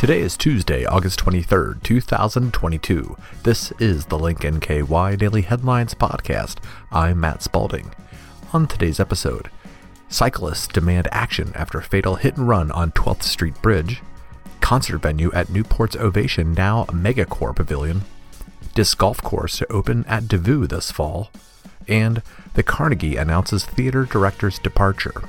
Today is Tuesday, August 23rd, 2022. This is the Link NKY Daily Headlines Podcast. I'm Matt Spalding. On today's episode, cyclists demand action after fatal hit and run on 12th Street Bridge, concert venue at Newport's Ovation now MegaCorp Pavilion, disc golf course to open at Devou this fall, and the Carnegie announces theater director's departure.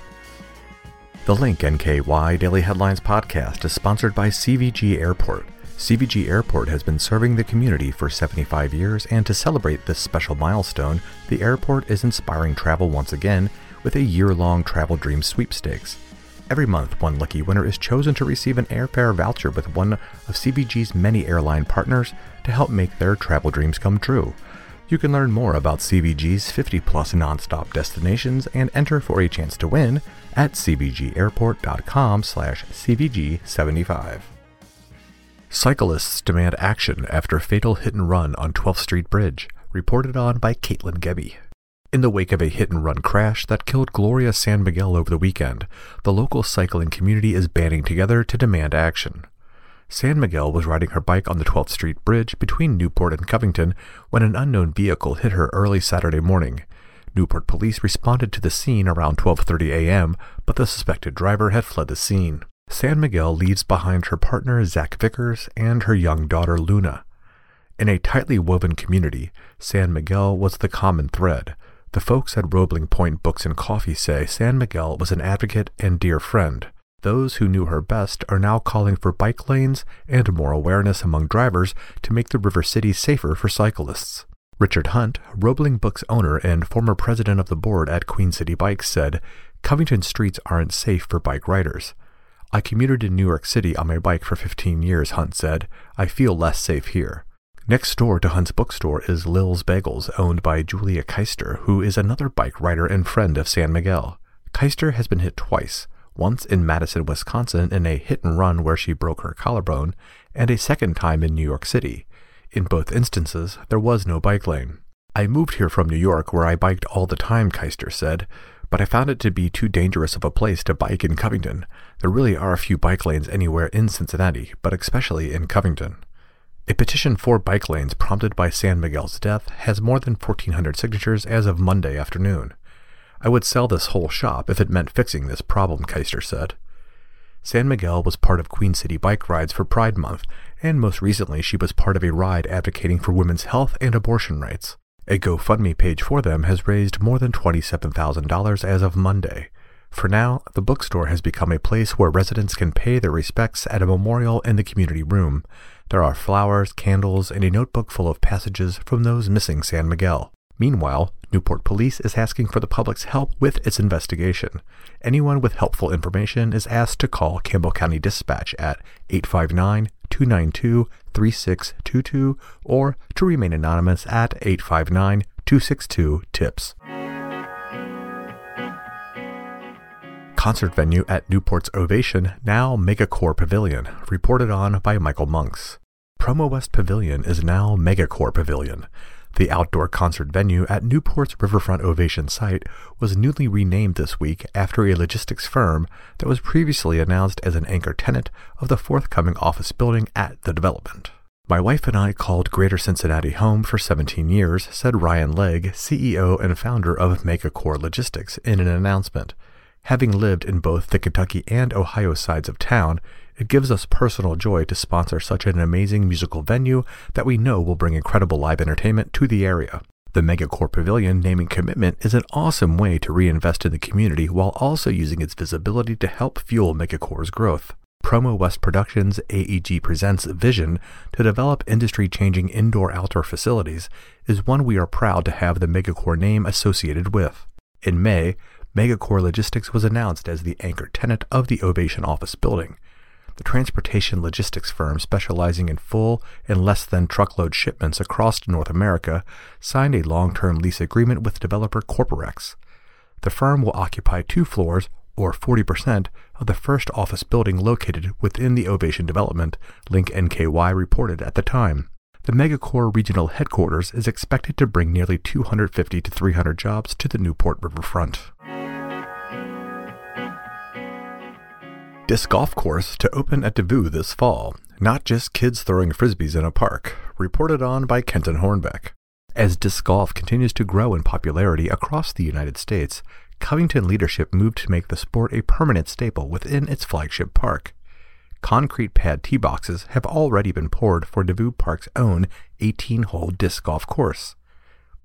The Link NKY Daily Headlines podcast is sponsored by CVG Airport. CVG Airport has been serving the community for 75 years, and to celebrate this special milestone, the airport is inspiring travel once again with a year long Travel Dream sweepstakes. Every month, one lucky winner is chosen to receive an airfare voucher with one of CVG's many airline partners to help make their travel dreams come true. You can learn more about CVG's 50 plus nonstop destinations and enter for a chance to win at cvgairport.com slash cvg75. Cyclists demand action after fatal hit and run on 12th Street Bridge, reported on by Caitlin Gebby. In the wake of a hit and run crash that killed Gloria San Miguel over the weekend, the local cycling community is banding together to demand action. San Miguel was riding her bike on the 12th Street Bridge between Newport and Covington when an unknown vehicle hit her early Saturday morning. Newport police responded to the scene around 12:30 a.m., but the suspected driver had fled the scene. San Miguel leaves behind her partner Zach Vickers and her young daughter Luna. In a tightly woven community, San Miguel was the common thread. The folks at Roebling Point Books and Coffee say San Miguel was an advocate and dear friend. Those who knew her best are now calling for bike lanes and more awareness among drivers to make the River City safer for cyclists. Richard Hunt, Roebling Books owner and former president of the board at Queen City Bikes, said, Covington streets aren't safe for bike riders. I commuted in New York City on my bike for 15 years, Hunt said. I feel less safe here. Next door to Hunt's bookstore is Lil's Bagels, owned by Julia Keister, who is another bike rider and friend of San Miguel. Keister has been hit twice once in Madison, Wisconsin, in a hit and run where she broke her collarbone, and a second time in New York City. In both instances, there was no bike lane. I moved here from New York where I biked all the time, Keister said, but I found it to be too dangerous of a place to bike in Covington. There really are a few bike lanes anywhere in Cincinnati, but especially in Covington. A petition for bike lanes prompted by San Miguel's death has more than 1,400 signatures as of Monday afternoon. I would sell this whole shop if it meant fixing this problem, Keister said. San Miguel was part of Queen City Bike Rides for Pride Month, and most recently she was part of a ride advocating for women's health and abortion rights. A GoFundMe page for them has raised more than $27,000 as of Monday. For now, the bookstore has become a place where residents can pay their respects at a memorial in the community room. There are flowers, candles, and a notebook full of passages from those missing San Miguel. Meanwhile, Newport Police is asking for the public's help with its investigation. Anyone with helpful information is asked to call Campbell County Dispatch at 859 292 3622 or to remain anonymous at 859 262 TIPS. Concert venue at Newport's Ovation, now MegaCorp Pavilion, reported on by Michael Monks. Promo West Pavilion is now MegaCorp Pavilion. The outdoor concert venue at Newport's Riverfront Ovation site was newly renamed this week after a logistics firm that was previously announced as an anchor tenant of the forthcoming office building at the development. My wife and I called Greater Cincinnati home for 17 years, said Ryan Legg, CEO and founder of MegaCorp Logistics, in an announcement. Having lived in both the Kentucky and Ohio sides of town, it gives us personal joy to sponsor such an amazing musical venue that we know will bring incredible live entertainment to the area. The MegaCorp Pavilion naming commitment is an awesome way to reinvest in the community while also using its visibility to help fuel MegaCorp's growth. Promo West Productions AEG Presents vision to develop industry changing indoor outdoor facilities is one we are proud to have the MegaCorp name associated with. In May, MegaCorp Logistics was announced as the anchor tenant of the Ovation office building the transportation logistics firm specializing in full and less than truckload shipments across North America signed a long term lease agreement with developer Corporex. The firm will occupy two floors, or 40%, of the first office building located within the Ovation development, Link NKY reported at the time. The MegaCorp regional headquarters is expected to bring nearly 250 to 300 jobs to the Newport riverfront. Disc golf course to open at Devou this fall, not just kids throwing frisbees in a park, reported on by Kenton Hornbeck. As disc golf continues to grow in popularity across the United States, Covington leadership moved to make the sport a permanent staple within its flagship park. Concrete pad tee boxes have already been poured for Devou Park's own 18 hole disc golf course.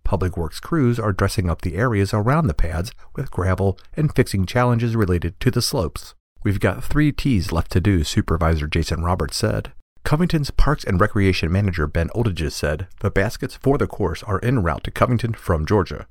Public Works crews are dressing up the areas around the pads with gravel and fixing challenges related to the slopes. We've got three T's left to do, Supervisor Jason Roberts said. Covington's Parks and Recreation Manager Ben Oldages said the baskets for the course are en route to Covington from Georgia.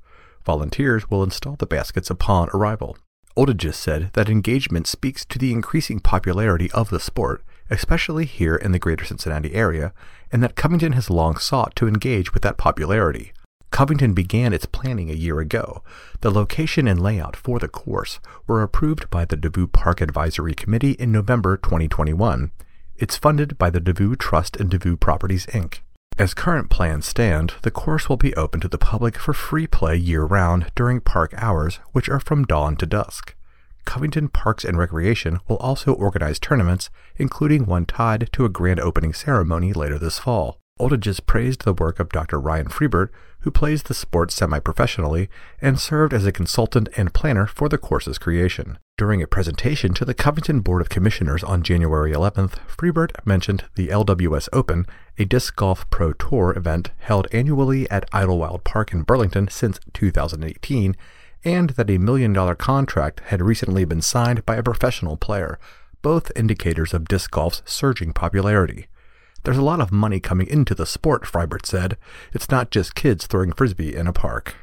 Volunteers will install the baskets upon arrival. Oldages said that engagement speaks to the increasing popularity of the sport, especially here in the greater Cincinnati area, and that Covington has long sought to engage with that popularity. Covington began its planning a year ago. The location and layout for the course were approved by the Devou Park Advisory Committee in November 2021. It's funded by the Devou Trust and Devou Properties, Inc. As current plans stand, the course will be open to the public for free play year round during park hours, which are from dawn to dusk. Covington Parks and Recreation will also organize tournaments, including one tied to a grand opening ceremony later this fall. Oldages praised the work of Dr. Ryan Freibert, who plays the sport semi professionally and served as a consultant and planner for the course's creation. During a presentation to the Covington Board of Commissioners on January 11th, Freibert mentioned the LWS Open, a disc golf pro tour event held annually at Idlewild Park in Burlington since 2018, and that a million dollar contract had recently been signed by a professional player, both indicators of disc golf's surging popularity. There's a lot of money coming into the sport, Freibert said. It's not just kids throwing frisbee in a park.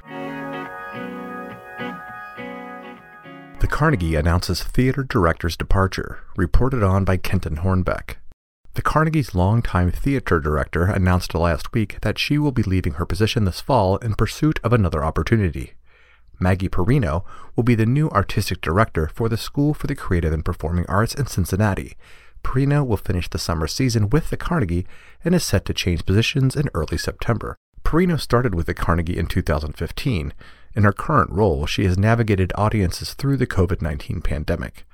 The Carnegie announces theater director's departure, reported on by Kenton Hornbeck. The Carnegie's longtime theater director announced last week that she will be leaving her position this fall in pursuit of another opportunity. Maggie Perino will be the new artistic director for the School for the Creative and Performing Arts in Cincinnati, Perino will finish the summer season with the Carnegie and is set to change positions in early September. Perino started with the Carnegie in 2015. In her current role, she has navigated audiences through the COVID 19 pandemic.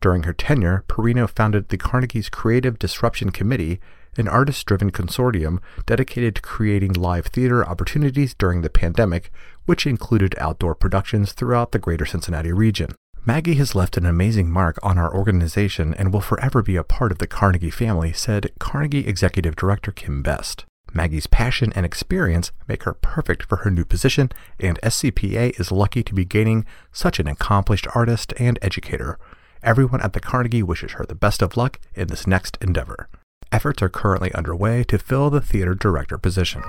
During her tenure, Perino founded the Carnegie's Creative Disruption Committee, an artist driven consortium dedicated to creating live theater opportunities during the pandemic, which included outdoor productions throughout the greater Cincinnati region. Maggie has left an amazing mark on our organization and will forever be a part of the Carnegie family, said Carnegie Executive Director Kim Best. Maggie's passion and experience make her perfect for her new position, and SCPA is lucky to be gaining such an accomplished artist and educator. Everyone at the Carnegie wishes her the best of luck in this next endeavor. Efforts are currently underway to fill the theater director position.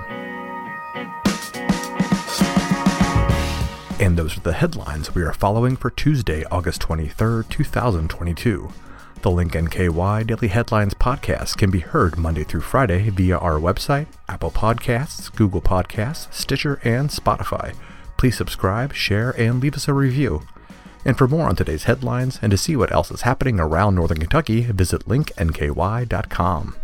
And those are the headlines we are following for Tuesday, August 23rd, 2022. The Link NKY Daily Headlines podcast can be heard Monday through Friday via our website, Apple Podcasts, Google Podcasts, Stitcher, and Spotify. Please subscribe, share, and leave us a review. And for more on today's headlines and to see what else is happening around Northern Kentucky, visit linknky.com.